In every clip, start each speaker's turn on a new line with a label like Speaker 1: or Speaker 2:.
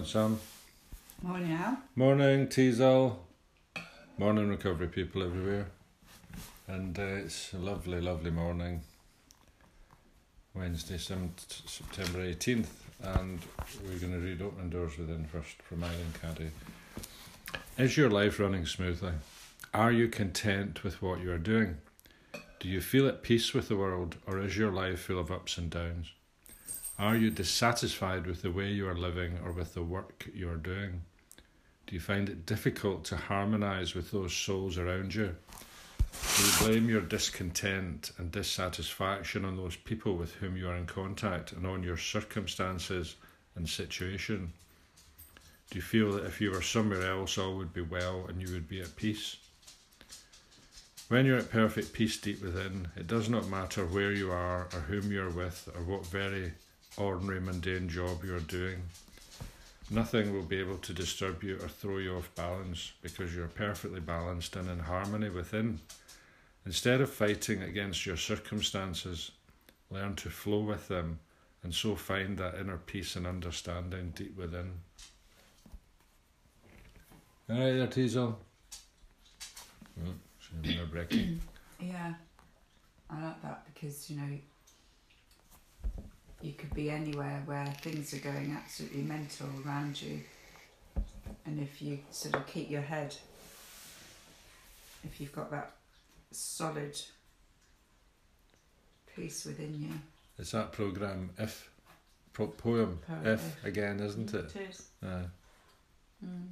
Speaker 1: Morning, Sam.
Speaker 2: Morning, Al.
Speaker 1: Morning, Teasel. Morning, recovery people everywhere. And uh, it's a lovely, lovely morning. Wednesday, 7th, September 18th. And we're going to read Opening Doors Within first from Eileen Caddy. Is your life running smoothly? Are you content with what you are doing? Do you feel at peace with the world, or is your life full of ups and downs? Are you dissatisfied with the way you are living or with the work you are doing? Do you find it difficult to harmonize with those souls around you? Do you blame your discontent and dissatisfaction on those people with whom you are in contact and on your circumstances and situation? Do you feel that if you were somewhere else, all would be well and you would be at peace? When you're at perfect peace deep within, it does not matter where you are or whom you're with or what very ordinary mundane job you're doing. Nothing will be able to disturb you or throw you off balance because you're perfectly balanced and in harmony within. Instead of fighting against your circumstances, learn to flow with them and so find that inner peace and understanding deep within. Alright there, Teasel. Oh, brekkie.
Speaker 2: Yeah, I like that because you know you could be anywhere where things are going absolutely mental around you, and if you sort of keep your head, if you've got that solid peace within you.
Speaker 1: It's that programme If pro- poem
Speaker 2: Poem
Speaker 1: If
Speaker 2: If.
Speaker 1: again, isn't it?
Speaker 2: It is.
Speaker 1: Uh,
Speaker 2: Mm.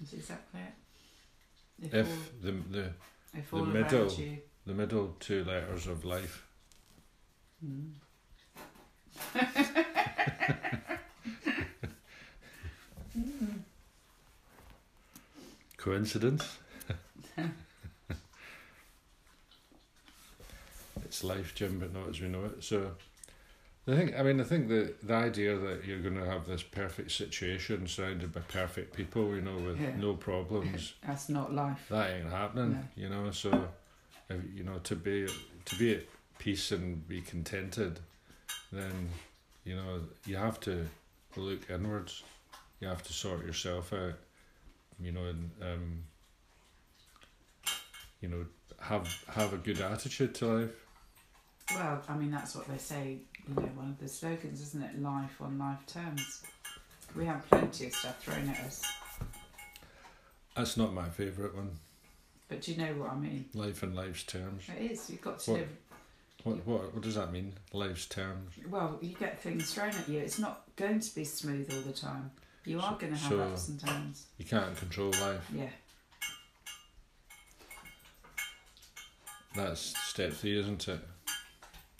Speaker 2: That's exactly it.
Speaker 1: if
Speaker 2: all,
Speaker 1: the the
Speaker 2: if
Speaker 1: the middle-
Speaker 2: you.
Speaker 1: the middle two letters of life.
Speaker 2: Mm. Mm.
Speaker 1: Coincidence? it's life, Jim, but not as we know it. So, I think. I mean, I think the the idea that you're going to have this perfect situation surrounded by perfect people, you know, with
Speaker 2: Yeah.
Speaker 1: no problems,
Speaker 2: That's not life.
Speaker 1: that ain't happening.
Speaker 2: No.
Speaker 1: You know, so you know to be to be at peace and be contented, then you know you have to look inwards. You have to sort yourself out. You know, and um, you know have have a good attitude to life.
Speaker 2: Well, I mean, that's what they say, you know, one of the slogans, isn't it? Life on life terms. We have plenty of stuff thrown at us.
Speaker 1: That's not my favourite one.
Speaker 2: But do you know what I mean?
Speaker 1: Life in life's terms.
Speaker 2: It is. You've got to
Speaker 1: What?
Speaker 2: live.
Speaker 1: What what what does that mean? Life's terms.
Speaker 2: Well, you get things thrown at you. It's not going to be smooth all the time. You are
Speaker 1: So-
Speaker 2: going to have
Speaker 1: so-
Speaker 2: ups and downs.
Speaker 1: You can't control life.
Speaker 2: Yeah.
Speaker 1: That's step three, isn't it?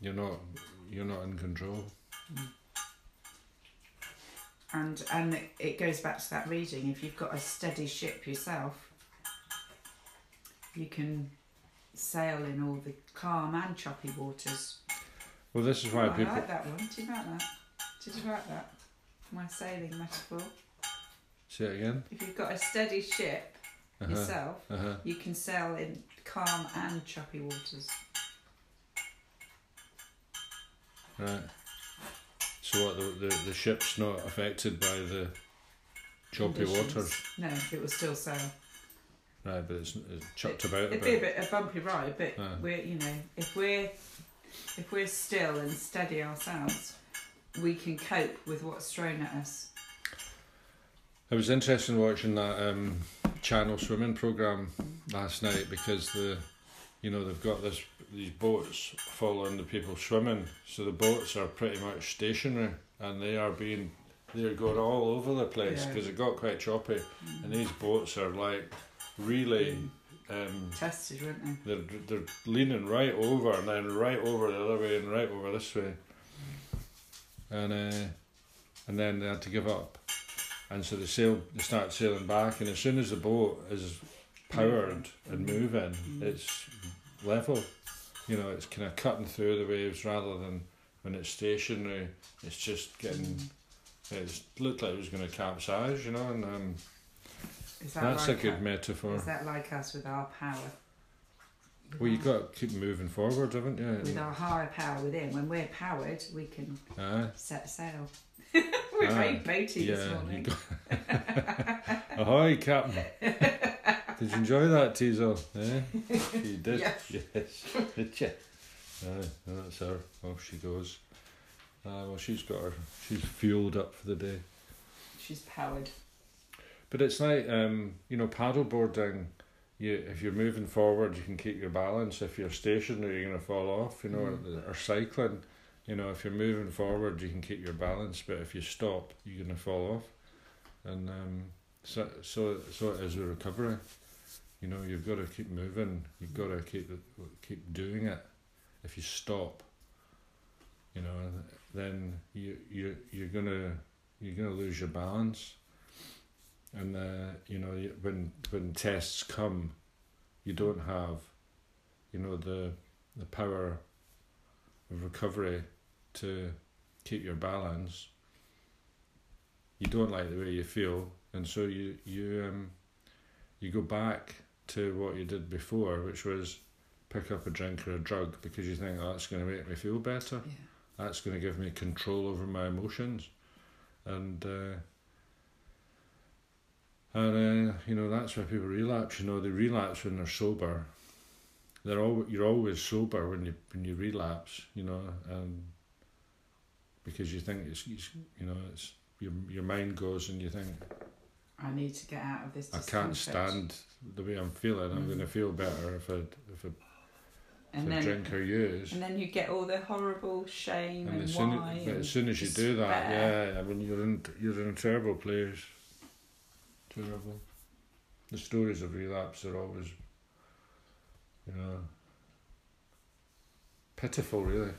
Speaker 1: You're not you're not in control. Mm.
Speaker 2: And and it- it goes back to that reading. If you've got a steady ship yourself, you can sail in all the calm and choppy waters.
Speaker 1: Well, this is why
Speaker 2: Oh, I
Speaker 1: people.
Speaker 2: like that one. Do you like that? Did you like that? My sailing metaphor.
Speaker 1: Say it again.
Speaker 2: If you've got a steady ship
Speaker 1: Uh-huh.
Speaker 2: yourself,
Speaker 1: Uh-huh.
Speaker 2: you can sail in calm and choppy waters.
Speaker 1: Right. So what? The, the the ship's not affected by the choppy
Speaker 2: conditions.
Speaker 1: waters,
Speaker 2: No, it will still sail.
Speaker 1: Right? But it's, it's chucked about a
Speaker 2: It'd be a
Speaker 1: bit.
Speaker 2: a bumpy ride, but
Speaker 1: Ah.
Speaker 2: we're you know if we're if we're still and steady ourselves, we can cope with what's thrown at us.
Speaker 1: It was interesting watching that um, channel swimming program last night because the, you know, they've got this these boats following the people swimming, so the boats are pretty much stationary and they are being they're going all over the place
Speaker 2: Yeah.
Speaker 1: because it got quite choppy, and these boats are like really. Um,
Speaker 2: Tested, weren't they?
Speaker 1: they're they're leaning right over and then right over the other way and right over this way, and uh, and then they had to give up, and so they sail they start sailing back, and as soon as the boat is powered and moving,
Speaker 2: Mm.
Speaker 1: it's level, you know, it's kind of cutting through the waves rather than when it's stationary, it's just getting. It looked like it was going to capsize, you know, and um,
Speaker 2: Is that
Speaker 1: that's
Speaker 2: like
Speaker 1: a good metaphor.
Speaker 2: Is that like us with our power?
Speaker 1: Well, you
Speaker 2: our-
Speaker 1: got to keep moving forward, haven't you?
Speaker 2: with our higher power within. When we're powered, we can
Speaker 1: Aye.
Speaker 2: set sail. we're we
Speaker 1: Ah,
Speaker 2: made boaty this
Speaker 1: yeah, you
Speaker 2: morning.
Speaker 1: got- Ahoy, Captain. Did you enjoy that Teasel? Eh? You did?
Speaker 2: Yes.
Speaker 1: Yes. Did you? Aye, that's her. Off she goes. Uh, well, she's got her. She's fueled up for the day.
Speaker 2: She's powered.
Speaker 1: But it's like um, you know, paddleboarding. You if you're moving forward, you can keep your balance. If you're stationary, you're gonna fall off. You know,
Speaker 2: Mm.
Speaker 1: or, or cycling. You know, if you're moving forward, you can keep your balance. But if you stop, you're gonna fall off. And um, so so so it is with recovery. You know, you've got to keep moving. You've got to keep keep doing it. If you stop, you know, then you you you're gonna you're gonna lose your balance. And uh, you know, when when tests come, you don't have, you know, the the power of recovery to keep your balance. You don't like the way you feel, and so you you um you go back to what you did before, which was pick up a drink or a drug because you think oh, that's going to make me feel better.
Speaker 2: Yeah.
Speaker 1: That's going to give me control over my emotions, and uh, and uh, you know that's why people relapse. You know they relapse when they're sober. They're all you're always sober when you when you relapse. You know, um, because you think it's, it's you know it's your your mind goes and you think
Speaker 2: I need to get out of this.
Speaker 1: I can't stand the way I'm feeling. I'm
Speaker 2: Mm.
Speaker 1: going to feel better if I if I,
Speaker 2: And
Speaker 1: if I
Speaker 2: then,
Speaker 1: drink or use.
Speaker 2: and then you get all the horrible shame
Speaker 1: And
Speaker 2: and,
Speaker 1: as soon
Speaker 2: why.
Speaker 1: as, but as soon as you do that, yeah, I mean you're in you're in a terrible place. Terrible. The stories of relapse are always, you know, pitiful, really.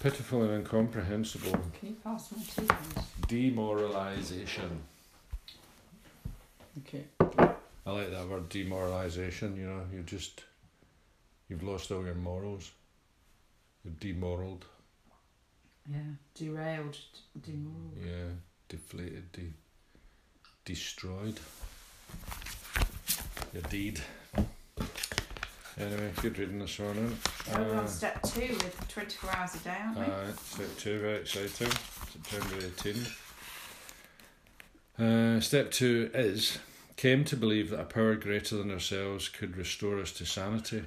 Speaker 1: Pitiful and incomprehensible.
Speaker 2: Can you pass my tea? please?
Speaker 1: Demoralization.
Speaker 2: Okay.
Speaker 1: I like that word demoralization. You know, you just you've lost all your morals. You're demoraled.
Speaker 2: Yeah. Derailed. Demoralized.
Speaker 1: Yeah, deflated, de- destroyed. Your deed. Anyway, good reading this morning.
Speaker 2: We're
Speaker 1: Uh,
Speaker 2: on step two with 24 hours a day, aren't we?
Speaker 1: uh, step two, very exciting. September 18th. Uh, step two is came to believe that a power greater than ourselves could restore us to sanity.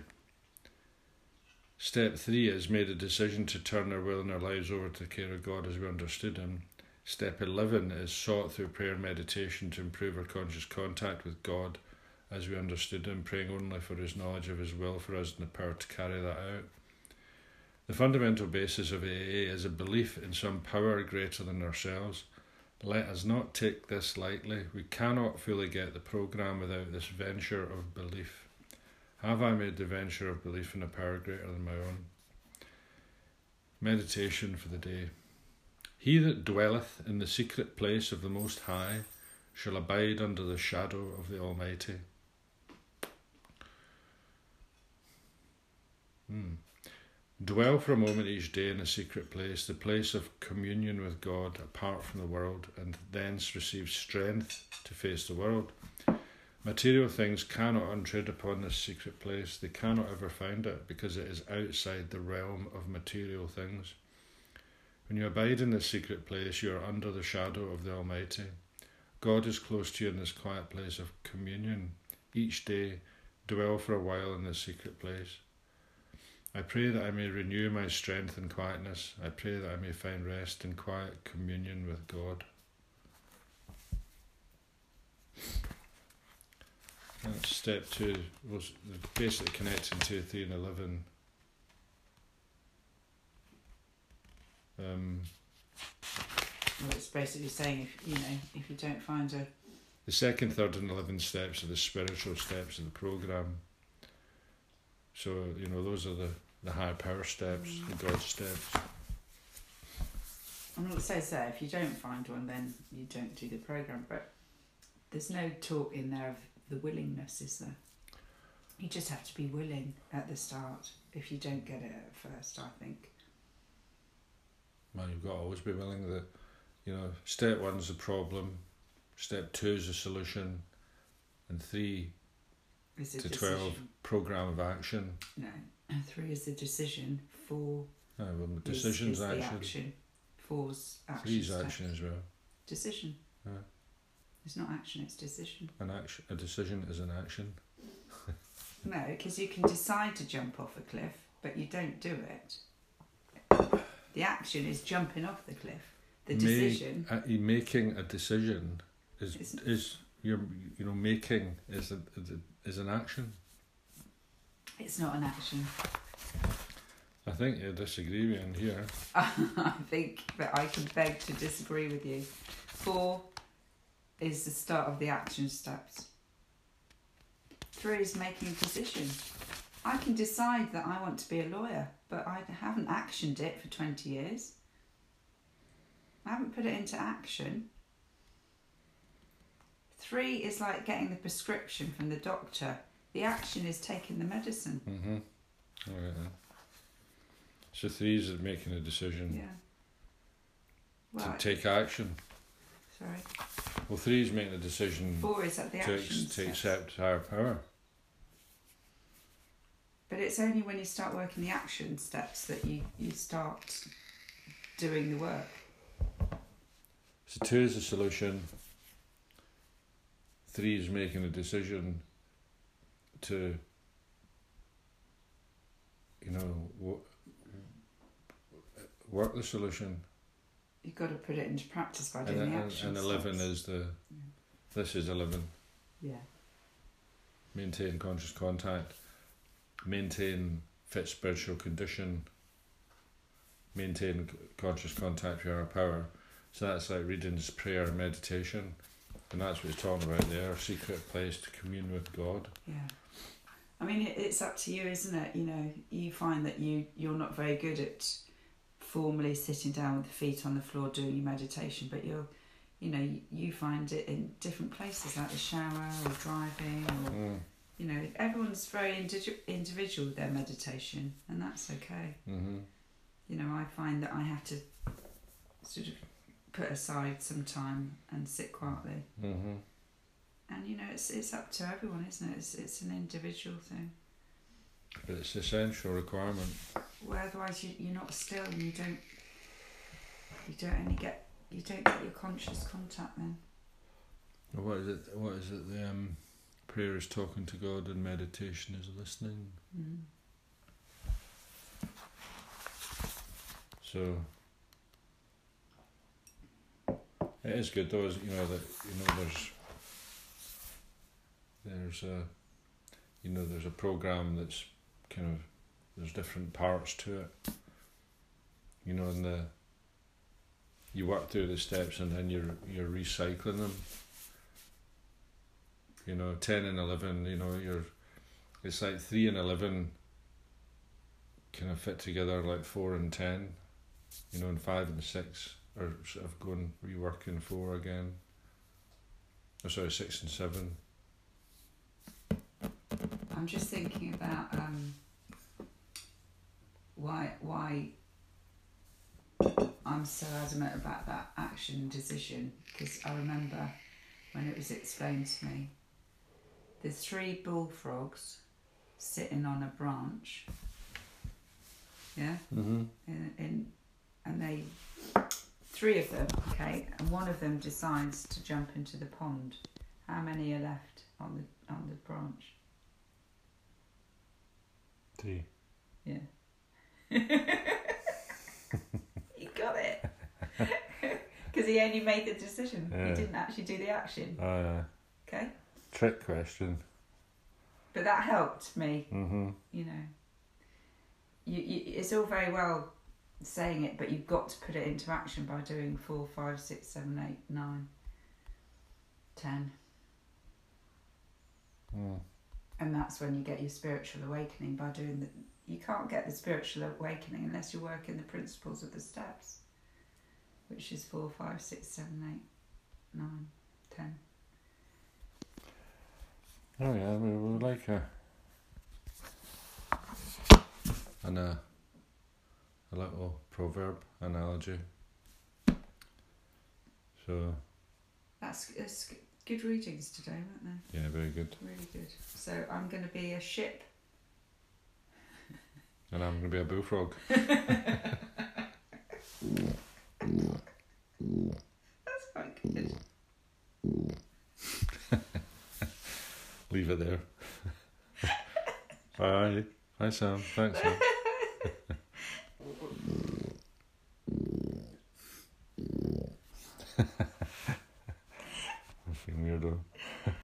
Speaker 1: Step three is made a decision to turn our will and our lives over to the care of God as we understood Him. Step 11 is sought through prayer and meditation to improve our conscious contact with God as we understood Him, praying only for His knowledge of His will for us and the power to carry that out. The fundamental basis of AA is a belief in some power greater than ourselves. Let us not take this lightly. We cannot fully get the program without this venture of belief. Have I made the venture of belief in a power greater than my own? Meditation for the day. He that dwelleth in the secret place of the Most High shall abide under the shadow of the Almighty. Hmm. Dwell for a moment each day in a secret place, the place of communion with God apart from the world, and thence receive strength to face the world. Material things cannot untread upon this secret place. They cannot ever find it because it is outside the realm of material things. When you abide in this secret place, you are under the shadow of the Almighty. God is close to you in this quiet place of communion. Each day, dwell for a while in this secret place. I pray that I may renew my strength and quietness. I pray that I may find rest in quiet communion with God. That's step two. Was basically connecting two, three, and eleven. Um,
Speaker 2: Well, it's basically saying if you know if you don't find a
Speaker 1: the second, third, and eleventh steps are the spiritual steps of the program. So you know those are the the higher power steps, the God steps.
Speaker 2: I'm not saying so if you don't find one then you don't do the program but there's no talk in there of the willingness is there you just have to be willing at the start if you don't get it at first I think
Speaker 1: Man, you've got to always be willing that, you know, step one's the problem, step two is the solution, and three
Speaker 2: is a
Speaker 1: to
Speaker 2: decision
Speaker 1: 12 program of action.
Speaker 2: no three is the decision four
Speaker 1: No, well,
Speaker 2: is-
Speaker 1: decisions,
Speaker 2: is, the
Speaker 1: action.
Speaker 2: action four's action.
Speaker 1: Three's action as well.
Speaker 2: Decision.
Speaker 1: Yeah.
Speaker 2: It's not action, it's decision.
Speaker 1: An action, a decision is an action.
Speaker 2: No, because you can decide to jump off a cliff, but you don't do it. The action is jumping off the cliff. The
Speaker 1: Make-
Speaker 2: decision
Speaker 1: uh, making a decision is
Speaker 2: is
Speaker 1: is you're you know making is is a- is an action.
Speaker 2: it's not an action.
Speaker 1: I think you disagree with me here.
Speaker 2: I think that I can beg to disagree with you. Four is the start of the action steps. Three is making a decision. I can decide that I want to be a lawyer, but I haven't actioned it for 20 years. I haven't put it into action. Three is like getting the prescription from the doctor. The action is taking the medicine.
Speaker 1: Mm-hmm. All right then. So threes is making a decision
Speaker 2: Yeah.
Speaker 1: to
Speaker 2: Well,
Speaker 1: take action.
Speaker 2: sorry.
Speaker 1: Well, three is making a decision
Speaker 2: Four is at the action
Speaker 1: ex- to accept higher power.
Speaker 2: But it's only when you start working the action steps that you, you start doing the work.
Speaker 1: So two is the solution. Three is making a decision to, you know, wo- work the solution.
Speaker 2: You've got to put it into practice by
Speaker 1: And,
Speaker 2: doing the
Speaker 1: and,
Speaker 2: action
Speaker 1: and eleven
Speaker 2: steps.
Speaker 1: is the, this is eleven.
Speaker 2: Yeah.
Speaker 1: Maintain conscious contact. Maintain fit spiritual condition. Maintain conscious contact with our power. So that's like readings, prayer, and meditation. And that's what he's talking about there, a secret place to commune with God.
Speaker 2: Yeah. I mean, it's up to you, isn't it? You know, you find that you, you're not very good at formally sitting down with the feet on the floor doing your meditation, but you're, you know, you, you find it in different places like the shower or driving or,
Speaker 1: Mm.
Speaker 2: You know, everyone's very indi- individual with their meditation, and that's okay.
Speaker 1: Mm-hmm.
Speaker 2: you know, I find that I have to sort of put aside some time and sit quietly.
Speaker 1: Mm-hmm.
Speaker 2: And you know, it's it's up to everyone, isn't it? It's it's an individual thing.
Speaker 1: But it's essential requirement.
Speaker 2: Where otherwise you you're not still and you don't you don't only get you don't get your conscious contact then.
Speaker 1: What is it? What is it? The um, prayer is talking to God, and meditation is listening.
Speaker 2: Mm.
Speaker 1: So it is good though, is you know that you know there's there's a you know there's a program that's kind of there's different parts to it. You know, and the you work through the steps and then you're you're recycling them. You know, ten and eleven. You know, you're it's like three and eleven kind of fit together like four and ten you know, and five and six are sort of going reworking four again. Oh, sorry, six and seven.
Speaker 2: I'm just thinking about um, why why I'm so adamant about that action decision because I remember when it was explained to me. The three bullfrogs sitting on a branch. Yeah,
Speaker 1: Mm-hmm.
Speaker 2: in, in and they three of them okay and one of them decides to jump into the pond. How many are left on the on the branch?
Speaker 1: Three.
Speaker 2: yeah. You got it. Because he only made the decision.
Speaker 1: Yeah.
Speaker 2: he didn't actually do the action.
Speaker 1: Uh,
Speaker 2: okay
Speaker 1: trick question.
Speaker 2: but that helped me
Speaker 1: Mm-hmm.
Speaker 2: you know you, you it's all very well saying it but you've got to put it into action by doing four five six seven eight nine ten
Speaker 1: Mm.
Speaker 2: and that's when you get your spiritual awakening by doing the you can't get the spiritual awakening unless you work in the principles of the steps which is four five six seven eight nine ten
Speaker 1: Oh yeah, we would like a and a uh, a little proverb analogy. So
Speaker 2: that's, that's good readings today weren't they?
Speaker 1: yeah, very good.
Speaker 2: really good so i'm going to be a ship
Speaker 1: And I'm gonna be a bullfrog.
Speaker 2: That's Good
Speaker 1: leave it there. Bye, Hi, Sam. Thanks, Sam. Fucking weirdo.